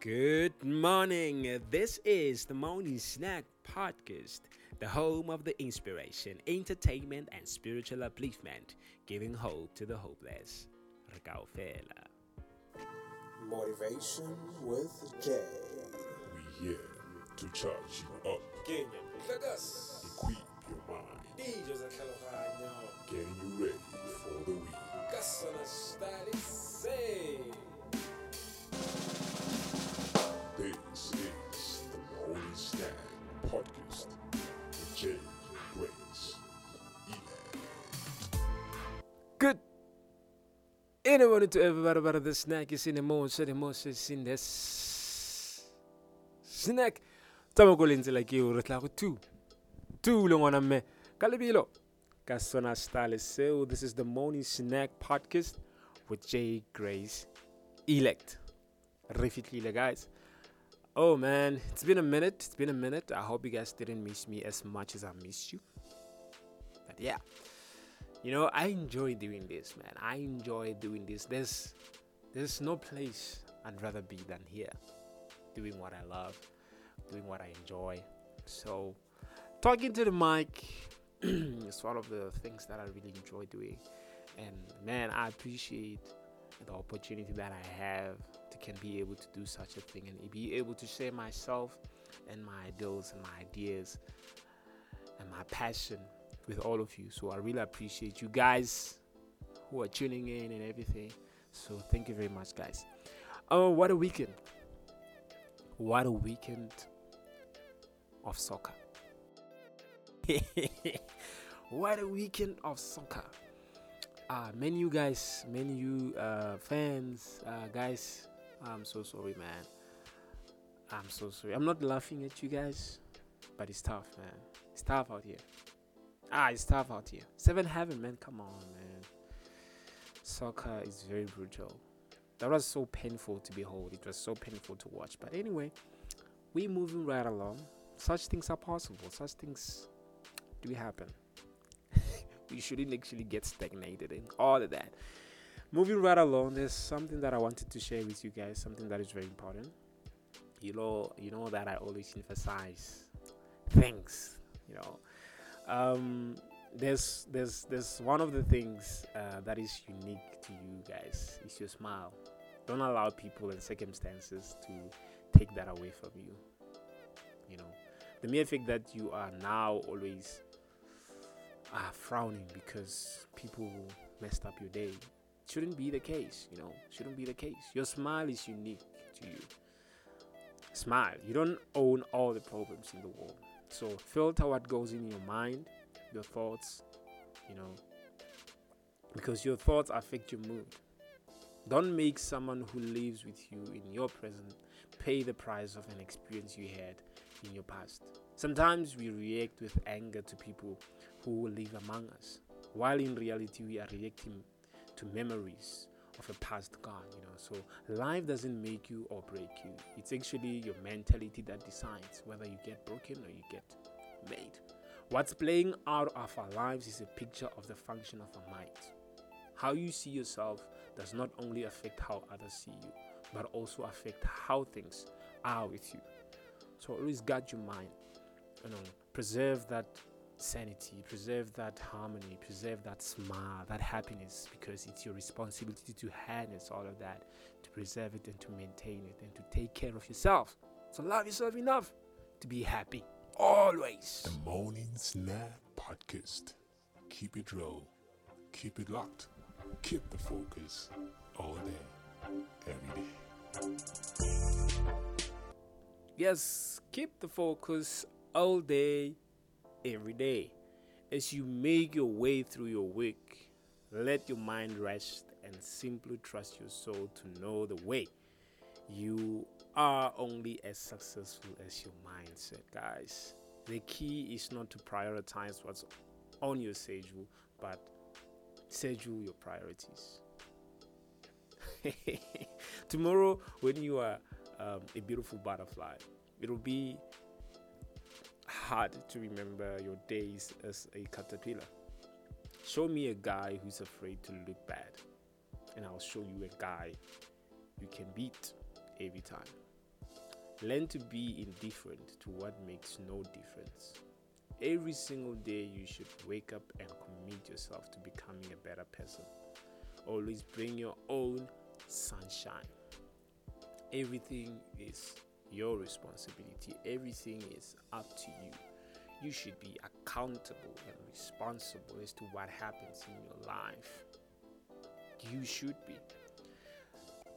Good morning. This is the Morning Snack Podcast, the home of the inspiration, entertainment, and spiritual upliftment, giving hope to the hopeless. Rekao Fela. Motivation with Jay. We here to charge you up, equip your mind, DJ getting you ready for the week. The morning to everybody about the snack is in the morning, so the most is in this snack. Tama ko lentse la ke o re tla go two. Two le ngwana mme. Ka lebelo. Ka sona style seo. This is the morning snack podcast with J Grace Elect. Re guys. Oh man, it's been a minute. It's been a minute. I hope you guys didn't miss me as much as I missed you. But yeah. You know, I enjoy doing this, man. I enjoy doing this. There's there's no place I'd rather be than here. Doing what I love, doing what I enjoy. So talking to the mic is one of the things that I really enjoy doing. And man, I appreciate the opportunity that I have to can be able to do such a thing and be able to share myself and my ideals and my ideas and my passion with all of you. So I really appreciate you guys who are tuning in and everything. So thank you very much, guys. Oh, what a weekend! What a weekend of soccer. what a weekend of soccer. Ah, many you guys, many you uh, fans, uh, guys. I'm so sorry, man. I'm so sorry. I'm not laughing at you guys, but it's tough, man. It's tough out here. Ah, it's tough out here. Seven heaven, man. Come on, man. Soccer is very brutal. That was so painful to behold. It was so painful to watch. But anyway, we're moving right along. Such things are possible. Such things do happen. we shouldn't actually get stagnated in all of that. Moving right along, there's something that I wanted to share with you guys. Something that is very important. You know, you know that I always emphasize things. You know, um, there's there's there's one of the things uh, that is unique to you guys is your smile. Don't allow people and circumstances to take that away from you. You know, the mere fact that you are now always uh, frowning because people messed up your day shouldn't be the case. You know, shouldn't be the case. Your smile is unique to you. Smile. You don't own all the problems in the world. So filter what goes in your mind, your thoughts, you know, because your thoughts affect your mood. Don't make someone who lives with you in your present pay the price of an experience you had in your past. Sometimes we react with anger to people who live among us, while in reality we are reacting to memories of a past gone, you know. So life doesn't make you or break you. It's actually your mentality that decides whether you get broken or you get made. What's playing out of our lives is a picture of the function of our mind. How you see yourself does not only affect how others see you, but also affect how things are with you. So always guard your mind, you know, preserve that sanity, preserve that harmony, preserve that smile, that happiness, because it's your responsibility to harness all of that, to preserve it and to maintain it and to take care of yourself. So love yourself enough to be happy always. The Morning Snack Podcast. Keep it real, keep it locked, keep the focus all day, every day. Yes, keep the focus all day, every day. As you make your way through your week, let your mind rest and simply trust your soul to know the way. You are only as successful as your mindset, guys. The key is not to prioritize what's on your schedule, but schedule your priorities. Tomorrow, when you are um, a beautiful butterfly, it'll be hard to remember your days as a caterpillar. Show me a guy who's afraid to look bad, and I'll show you a guy you can beat every time. Learn to be indifferent to what makes no difference. Every single day, you should wake up and commit yourself to becoming a better person. Always bring your own sunshine. Everything is your responsibility, everything is up to you. You should be accountable and responsible as to what happens in your life. You should be.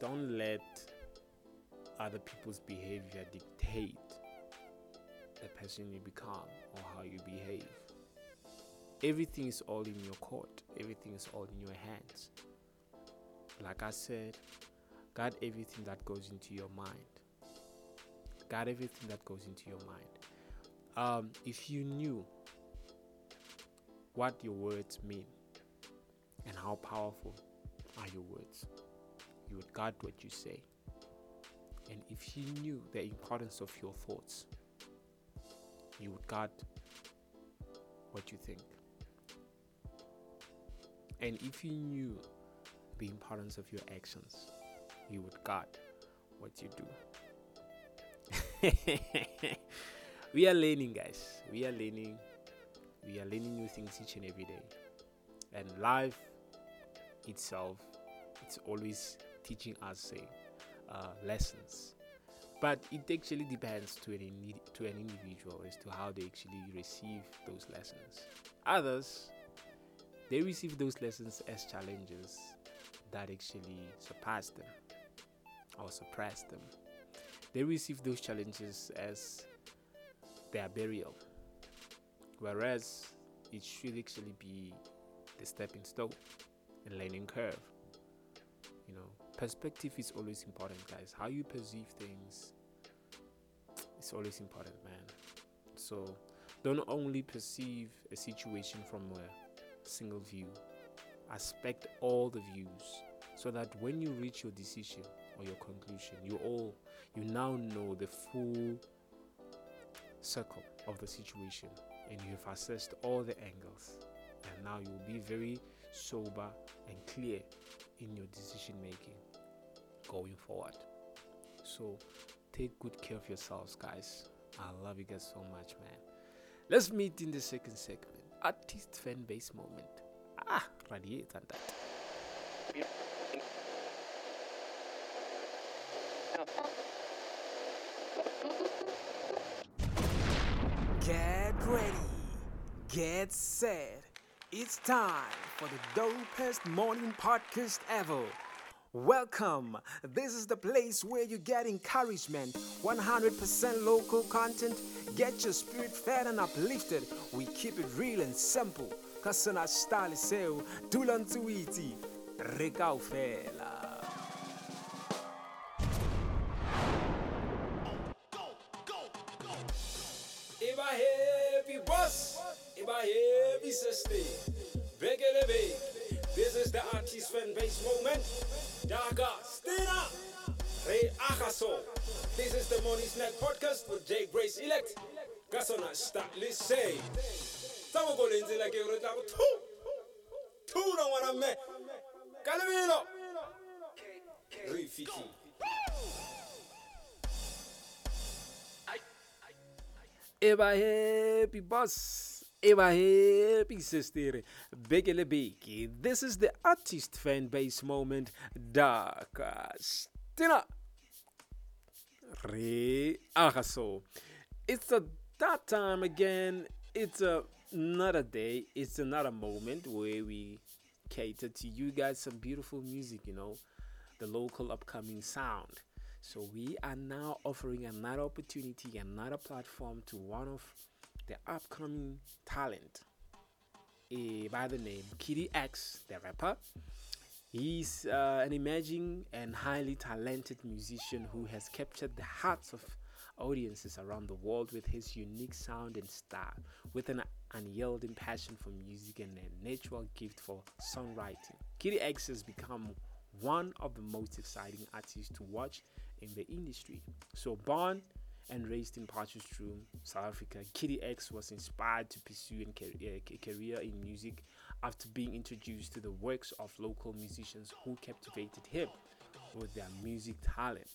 Don't let other people's behavior dictate the person you become or how you behave. Everything is all in your court, everything is all in your hands. Like I said, guard everything that goes into your mind. Guard everything that goes into your mind. Um, if you knew what your words mean and how powerful are your words, you would guard what you say. And if you knew the importance of your thoughts, you would guard what you think. And if you knew the importance of your actions, you would guard what you do. we are learning, guys. We are learning. We are learning new things each and every day. And life itself, it's always teaching us, uh, lessons. But it actually depends to an, to an individual as to how they actually receive those lessons. Others, they receive those lessons as challenges that actually surpass them or suppress them. They receive those challenges as their burial, whereas it should actually be the stepping stone and learning curve. You know, perspective is always important, guys. How you perceive things is always important, man. So don't only perceive a situation from a single view, aspect all the views so that when you reach your decision or your conclusion, you all you now know the full circle of the situation and you have assessed all the angles and now you'll be very sober and clear in your decision making going forward. So take good care of yourselves, guys. I love you guys so much, man. Let's meet in the second segment. Artist fan base moment. Ah, radiate and that. Get ready. Get set. It's time for the dopest morning podcast ever. Welcome. This is the place where you get encouragement, 100% local content, get your spirit fed and uplifted. We keep it real and simple. Kasana style seu, tulan tuiti, is the base moment. Daga, stand up. Ray Akaso. This is the Morning Snack Podcast with Jay Grace Elect. Gasona Statly say. Tamo go lenzi like you tamo two. Two no wanna me. Calamino. Rifiki. Eba happy boss. Eba happy sister. Begele Biki. This is the artist fan base moment. Dark. Stina. Re Agaso. It's a that time again. It's a, another day. It's another moment where we cater to you guys some beautiful music, you know, the local upcoming sound. So we are now offering another opportunity, another platform to one of the upcoming talent eh, by the name Kitty X, the rapper. He's uh, an emerging and highly talented musician who has captured the hearts of audiences around the world with his unique sound and style, with an unyielding passion for music and a natural gift for songwriting. Kitty X has become one of the most exciting artists to watch in the industry. So, born and raised in Potchefstroom, South Africa, Kitty X was inspired to pursue a career, in music after being introduced to the works of local musicians who captivated him with their music talent.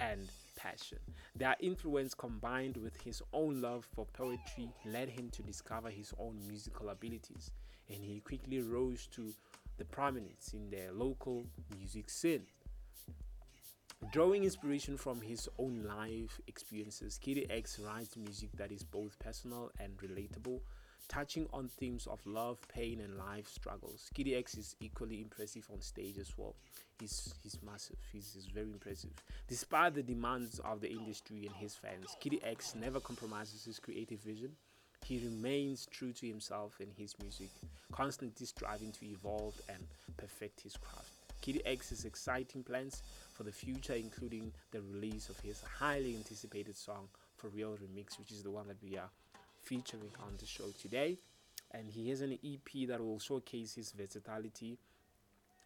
and passion. Their influence combined with his own love for poetry led him to discover his own musical abilities, and he quickly rose to the prominence in the local music scene. Drawing inspiration from his own life experiences, Kitty X writes music that is both personal and relatable, touching on themes of love, pain, and life struggles. Kitty X is equally impressive on stage as well. He's he's massive. He's, he's very impressive. Despite the demands of the industry and his fans, Kitty X never compromises his creative vision. He remains true to himself and his music, constantly striving to evolve and perfect his craft. Kitty X has exciting plans for the future, including the release of his highly anticipated song For Real Remix, which is the one that we are featuring on the show today. And he has an EP that will showcase his versatility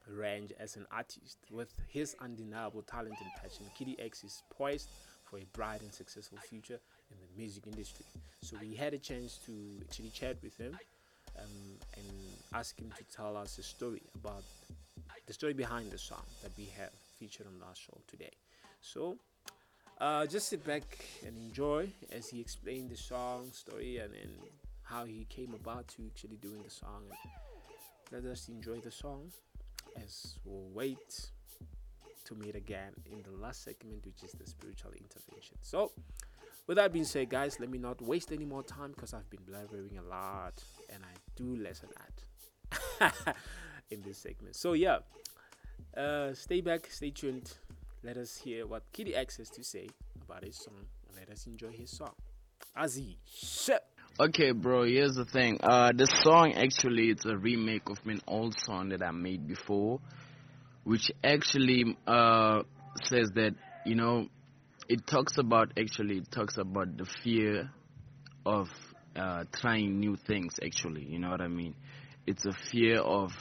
range as an artist. With his undeniable talent and passion, Kitty X is poised for a bright and successful future in the music industry. So we had a chance to actually chat with him um, and ask him to tell us a story about the story behind the song that we have featured on our show today. So uh, just sit back and enjoy as he explained the song story and, and how he came about to actually doing the song. And let us enjoy the song as we'll wait to meet again in the last segment, which is the spiritual intervention. So, with that being said, guys, let me not waste any more time because I've been blabbering a lot and I do less than that in this segment. So, yeah, uh, stay back, stay tuned. Let us hear what Kitty X has to say about his song and let us enjoy his song. Azi, shit. Okay, bro. Here's the thing. Uh, the song actually it's a remake of an old song that I made before, which actually uh says that you know it talks about actually it talks about the fear of uh, trying new things. Actually, you know what I mean. It's a fear of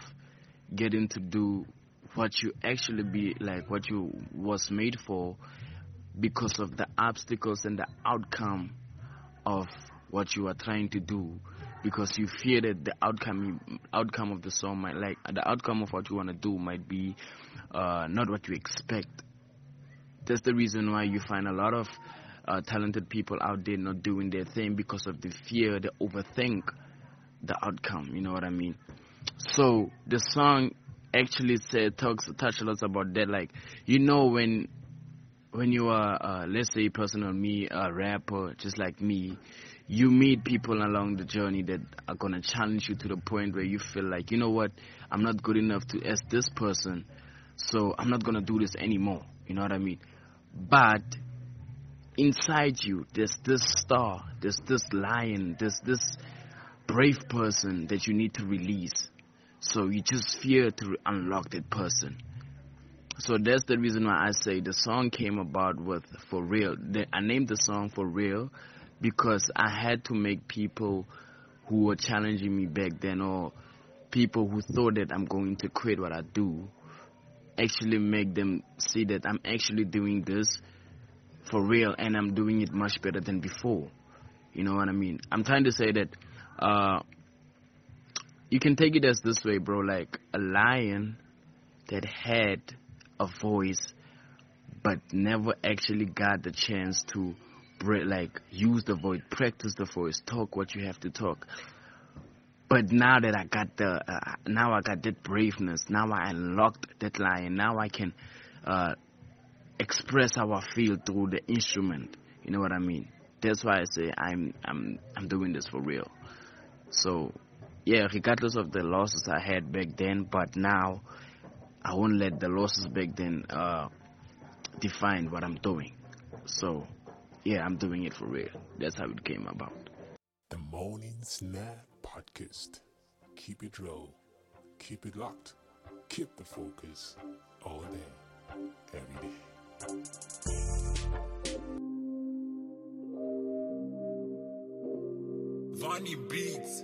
getting to do what you actually be like what you was made for because of the obstacles and the outcome of what you are trying to do because you fear that the outcome outcome of the song might like the outcome of what you want to do might be uh, not what you expect. That's the reason why you find a lot of uh, talented people out there not doing their thing because of the fear, they overthink the outcome. You know what I mean? So the song actually said talks touch a lot about that. Like you know when when you are uh, let's say personal me a rapper just like me you meet people along the journey that are to challenge you to the point where you feel like, you know what, I'm not good enough to ask this person, so I'm not to do this anymore. You know what I mean? But inside you, there's this star, there's this lion, there's this brave person that you need to release. So you just fear to unlock that person. So that's the reason why I say the song came about with For Real. I named the song For Real because I had to make people who were challenging me back then or people who thought that I'm going to quit what I do actually make them see that I'm actually doing this for real and I'm doing it much better than before. You know what I mean? I'm trying to say that uh, you can take it as this way, bro. Like a lion that had a voice but never actually got the chance to like use the voice, practice the voice, talk what you have to talk. But now that I got the, uh, now I got that braveness. Now I unlocked that lion. Now I can uh, express how I feel through the instrument. You know what I mean? That's why I say I'm, I'm, I'm doing this for real. So, yeah, regardless of the losses I had back then, but now I won't let the losses back then uh, define what I'm doing. So yeah, I'm doing it for real. That's how it came about. The Morning Snack Podcast. Keep it low, keep it locked, keep the focus all day, every day. Vonnie Beats,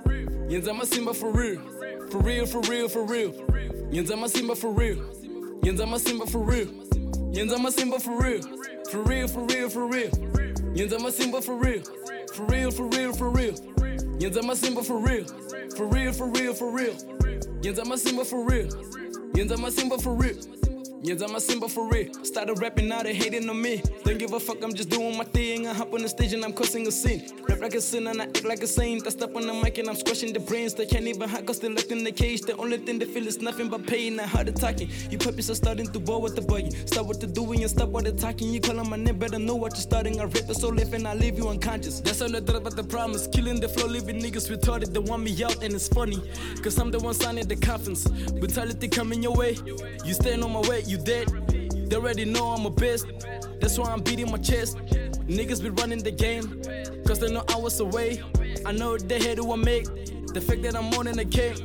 Yenza masimba for real. For real, for real, for real. Yenza masimba for real. Yenza masimba for real. Yenza masimba for real. For real, for real, for real. Yenza masimba for real. For real, for real, for real. Yenza masimba for real. For real, for real, for real. Yenza masimba for real. Yenza masimba for real. Yenza masimba for real. Started rapping, now they hating on me. Don't give a fuck, I'm just doing my thing. I hop on the stage and I'm cussing a scene. Rap like a sin and I act like a saint. I step on the mic and I'm squashing the brains. They can't even hack cause they're locked in the cage. The only thing they feel is nothing but pain and hard attacking. You puppies are starting to bore with the buggy. Stop what they're doing and stop what they're talking. You call my name, better know what you're starting. I rip the soul life and I leave you unconscious. That's all I thought about the promise. Killing the flow, leaving niggas retarded. They want me out and it's funny. Cause I'm the one signing the coffins. Brutality coming your way. You stand on my way, you dead. They already know I'm a best. That's why I'm beating my chest. Niggas be running the game. Cause they know I was away. I know they hate who I make. The fact that I'm more than a king.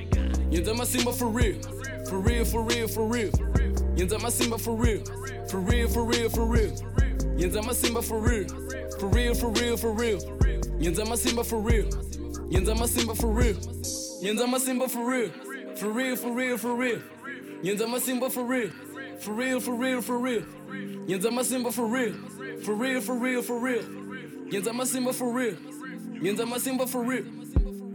Yenza Simba for real. For real, for real, for real. Yenza Simba for real. For real, for real, for real. Yenza Simba for real. For real, for real, for real. Yenza Simba for real. Yenza Simba for real. Yenza Simba for real. For real, for real, for real. Yenza Simba for real. For real, for real, for real. Yenza Simba for real. For real, for real, for real. Yenza Simba for real. Yenza Simba for real.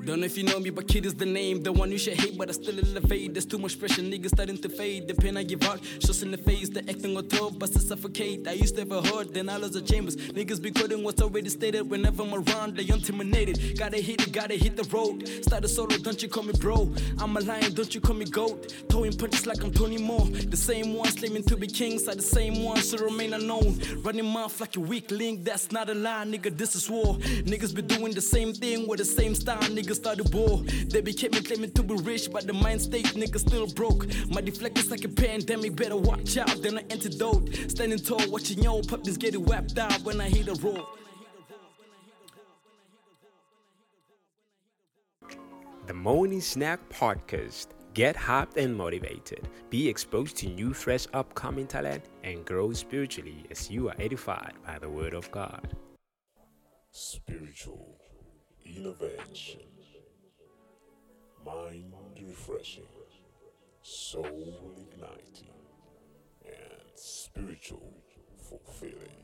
Don't know if you know me, but kid is the name. The one you should hate, but I still elevate. There's too much pressure, niggas starting to fade. The pain I give out, shows in the face. The acting on top, but to suffocate. I used to have a heart, then I lost the chambers. Niggas be quoting what's already stated. Whenever I'm around, they intimidated. Gotta hit it, gotta hit the road. Start a solo, don't you call me bro. I'm a lion, don't you call me goat. Throwing punches like I'm Tony Moore. The same ones claiming to be kings are the same ones to remain unknown. Running mouth like a weak link, that's not a lie, nigga. This is war. Niggas be doing the same thing with the same style, niggas started war. They be kept claiming to be rich, but the mind state nigga still broke. My deflector's like a pandemic, better watch out than an antidote. Standing tall, watching your puppies getting whapped out when I hit the road. The Morning Snack Podcast. Get hyped and motivated. Be exposed to new, fresh, upcoming talent and grow spiritually as you are edified by the Word of God. Spiritual innovation, mind refreshing, soul igniting, and spiritual fulfilling.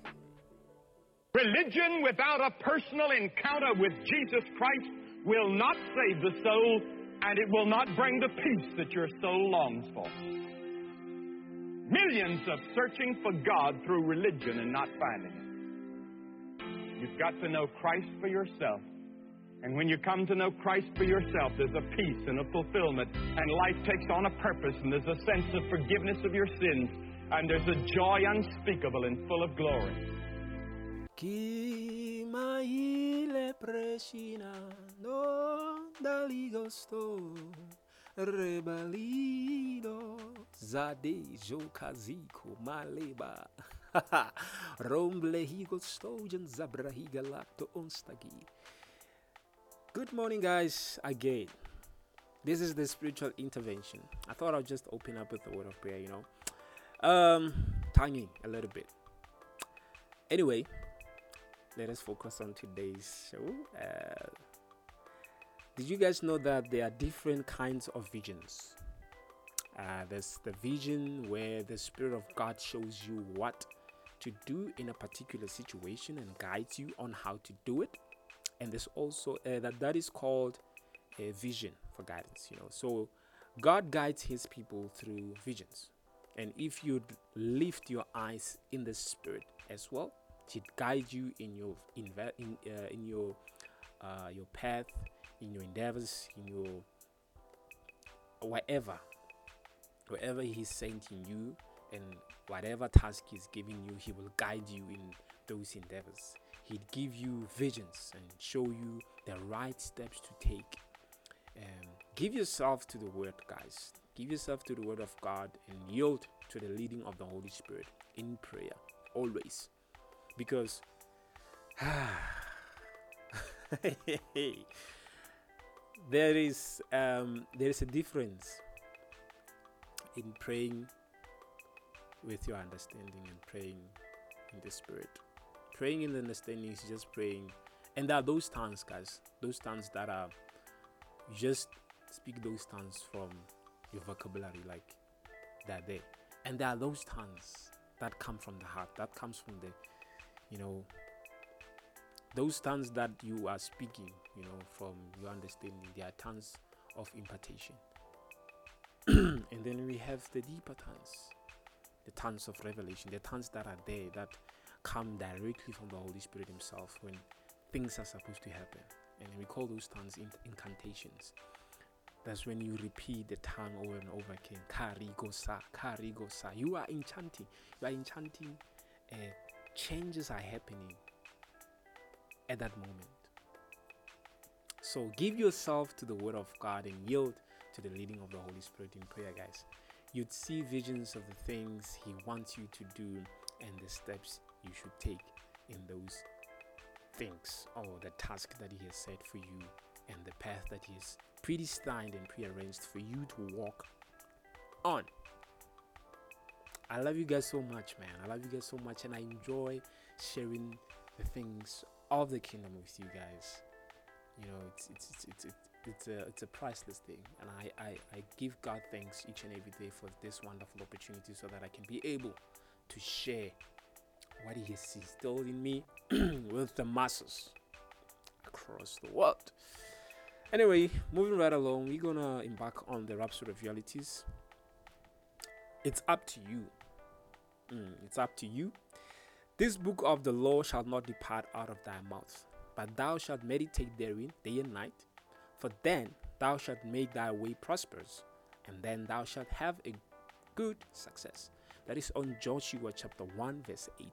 Religion without a personal encounter with Jesus Christ will not save the soul and it will not bring the peace that your soul longs for. Millions of searching for God through religion and not finding it. You've got to know Christ for yourself. And when you come to know Christ for yourself, there's a peace and a fulfillment, and life takes on a purpose, and there's a sense of forgiveness of your sins, and there's a joy unspeakable and full of glory. Zade jokaziko maleba. Stojan zabrahiga onstagi Good morning guys again this is the spiritual intervention I thought I'll just open up with a word of prayer you know um tonguing a little bit anyway let us focus on today's show. Uh, did you guys know that there are different kinds of visions? Uh, there's the vision where the Spirit of God shows you what to do in a particular situation and guides you on how to do it. And there's also uh, that that is called a vision for guidance. You know, so God guides His people through visions, and if you lift your eyes in the Spirit as well, it guide you in your in in, uh, in your uh, your path, in your endeavors, in your whatever, wherever He's sending you, and whatever task He's giving you, He will guide you in those endeavors. He'd give you visions and show you the right steps to take. Um, give yourself to the Word, guys. Give yourself to the Word of God and yield to the leading of the Holy Spirit in prayer always because there is um, there is a difference in praying with your understanding and praying in the spirit Praying in the understanding is just praying. And there are those tongues, guys. Those tongues that are just speak those tongues from your vocabulary, like they're there. And there are those tongues that come from the heart, that comes from the, you know, those tongues that you are speaking, you know, from your understanding. They are tongues of impartation. and then we have the deeper tongues, the tongues of revelation, the tongues that are there that come directly from the Holy Spirit Himself when things are supposed to happen. And we call those tongues incantations. That's when you repeat the tongue over and over again. Karigosa, karigosa. You are enchanting. You are enchanting. Uh, changes are happening at that moment. So give yourself to the Word of God and yield to the leading of the Holy Spirit in prayer, guys. You'd see visions of the things He wants you to do and the steps you should take in those things or the task that He has set for you and the path that He has predestined and prearranged for you to walk on. I love you guys so much, man. I love you guys so much, and I enjoy sharing the things of the kingdom with you guys. You know, it's it's it's it's, it's a it's a priceless thing, and I, I I give God thanks each and every day for this wonderful opportunity, so that I can be able to share what He has instilled in me with the masses across the world. Anyway, moving right along, we're gonna embark on the Rhapsody of Realities. It's up to you. Mm, it's up to you. This book of the law shall not depart out of thy mouth, but thou shalt meditate therein day and night. For then thou shalt make thy way prosperous, and then thou shalt have a good success. That is on Joshua chapter 1, verse 8.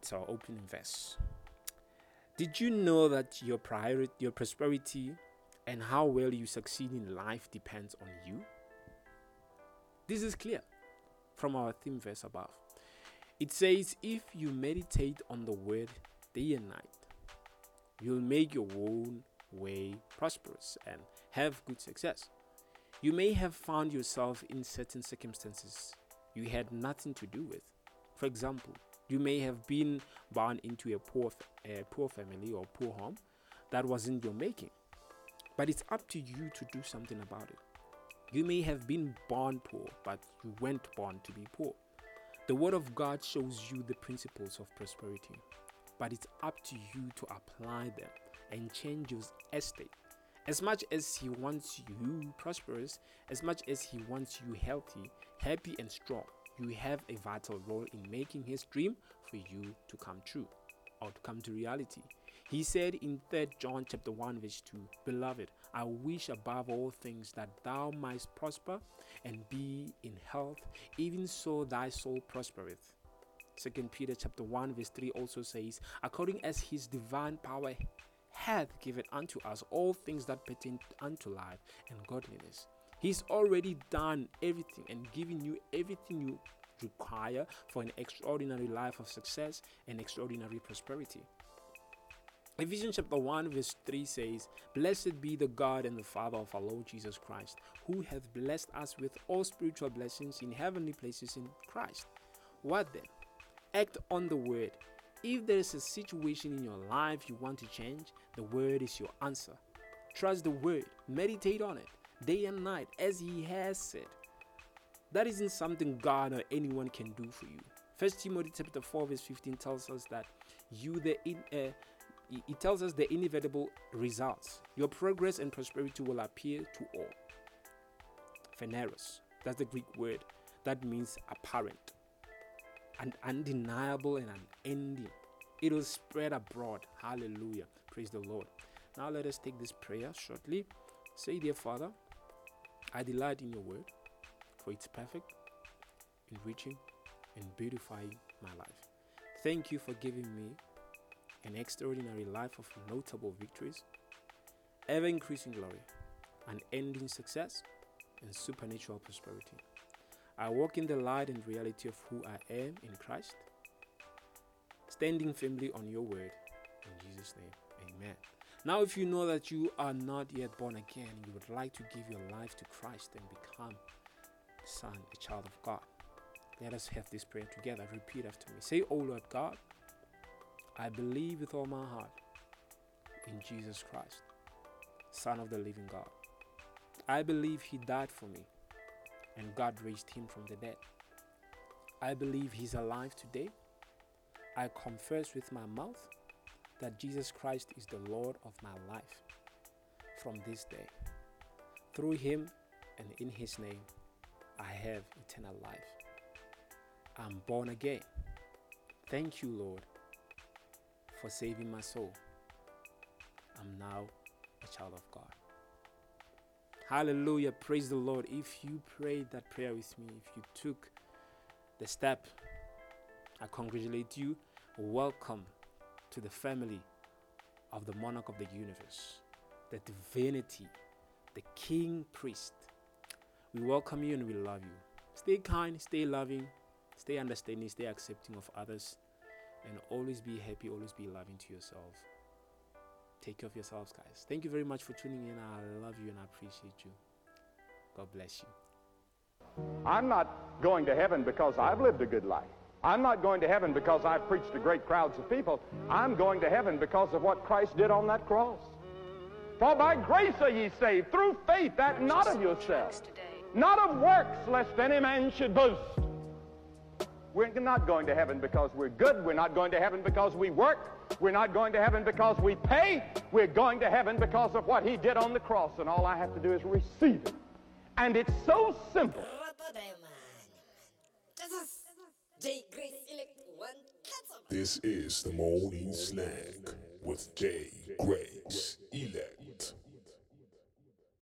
It's our opening verse. Did you know that your priority, your prosperity, and how well you succeed in life depends on you? This is clear from our theme verse above. It says, If you meditate on the word day and night, you'll make your own way prosperous and have good success. You may have found yourself in certain circumstances you had nothing to do with. For example, you may have been born into a poor, a poor family or poor home that wasn't your making. But it's up to you to do something about it. You may have been born poor, but you weren't born to be poor. The Word of God shows you the principles of prosperity, but it's up to you to apply them and change your estate. As much as He wants you prosperous, as much as He wants you healthy, happy, and strong, you have a vital role in making his dream for you to come true or to come to reality. He said in 3 John chapter 1 verse 2, Beloved, I wish above all things that thou mightst prosper and be in health, even so thy soul prospereth. 2 Peter chapter 1 verse 3 also says, According as his divine power hath given unto us all things that pertain unto life and godliness He's already done everything and given you everything you require for an extraordinary life of success and extraordinary prosperity. Ephesians chapter 1 verse 3 says, Blessed be the God and the Father of our Lord Jesus Christ, who hath blessed us with all spiritual blessings in heavenly places in Christ. What then? Act on the word. If there is a situation in your life you want to change, the word is your answer. Trust the word, meditate on it, day and night, as He has said. That isn't something God or anyone can do for you. First Timothy chapter 4 verse 15 tells us that you the in, uh, it tells us the inevitable results. Your progress and prosperity will appear to all. Phaneros, that's the Greek word that means apparent, and undeniable and unending. It will spread abroad. Hallelujah. Praise the Lord. Now let us take this prayer shortly. Say, dear Father, I delight in your word, for it's perfect, enriching, and beautifying my life. Thank you for giving me an extraordinary life of notable victories, ever increasing glory, unending success, and supernatural prosperity. I walk in the light and reality of who I am in Christ, standing firmly on your word. In Jesus' name, amen. Now, if you know that you are not yet born again, you would like to give your life to Christ and become a son, a child of God, let us have this prayer together. Repeat after me. Say, Oh Lord God, I believe with all my heart in Jesus Christ, Son of the living God. I believe He died for me and God raised Him from the dead. I believe He's alive today. I confess with my mouth that Jesus Christ is the Lord of my life from this day. Through Him and in His name, I have eternal life. I'm born again. Thank you, Lord, for saving my soul. I'm now a child of God. Hallelujah. Praise the Lord. If you prayed that prayer with me, if you took the step, I congratulate you. Welcome to the family of the monarch of the universe, the divinity, the king priest. We welcome you and we love you. Stay kind, stay loving, stay understanding, stay accepting of others, and always be happy, always be loving to yourself. Take care of yourselves, guys. Thank you very much for tuning in. I love you and I appreciate you. God bless you. I'm not going to heaven because I've lived a good life. I'm not going to heaven because I've preached to great crowds of people. I'm going to heaven because of what Christ did on that cross. For by grace are ye saved, through faith, that not of yourselves, not of works, lest any man should boast. We're not going to heaven because we're good. We're not going to heaven because we work. We're not going to heaven because we pay. We're going to heaven because of what he did on the cross, and all I have to do is receive it. And it's so simple. This is the morning snack with J. Grace Elect.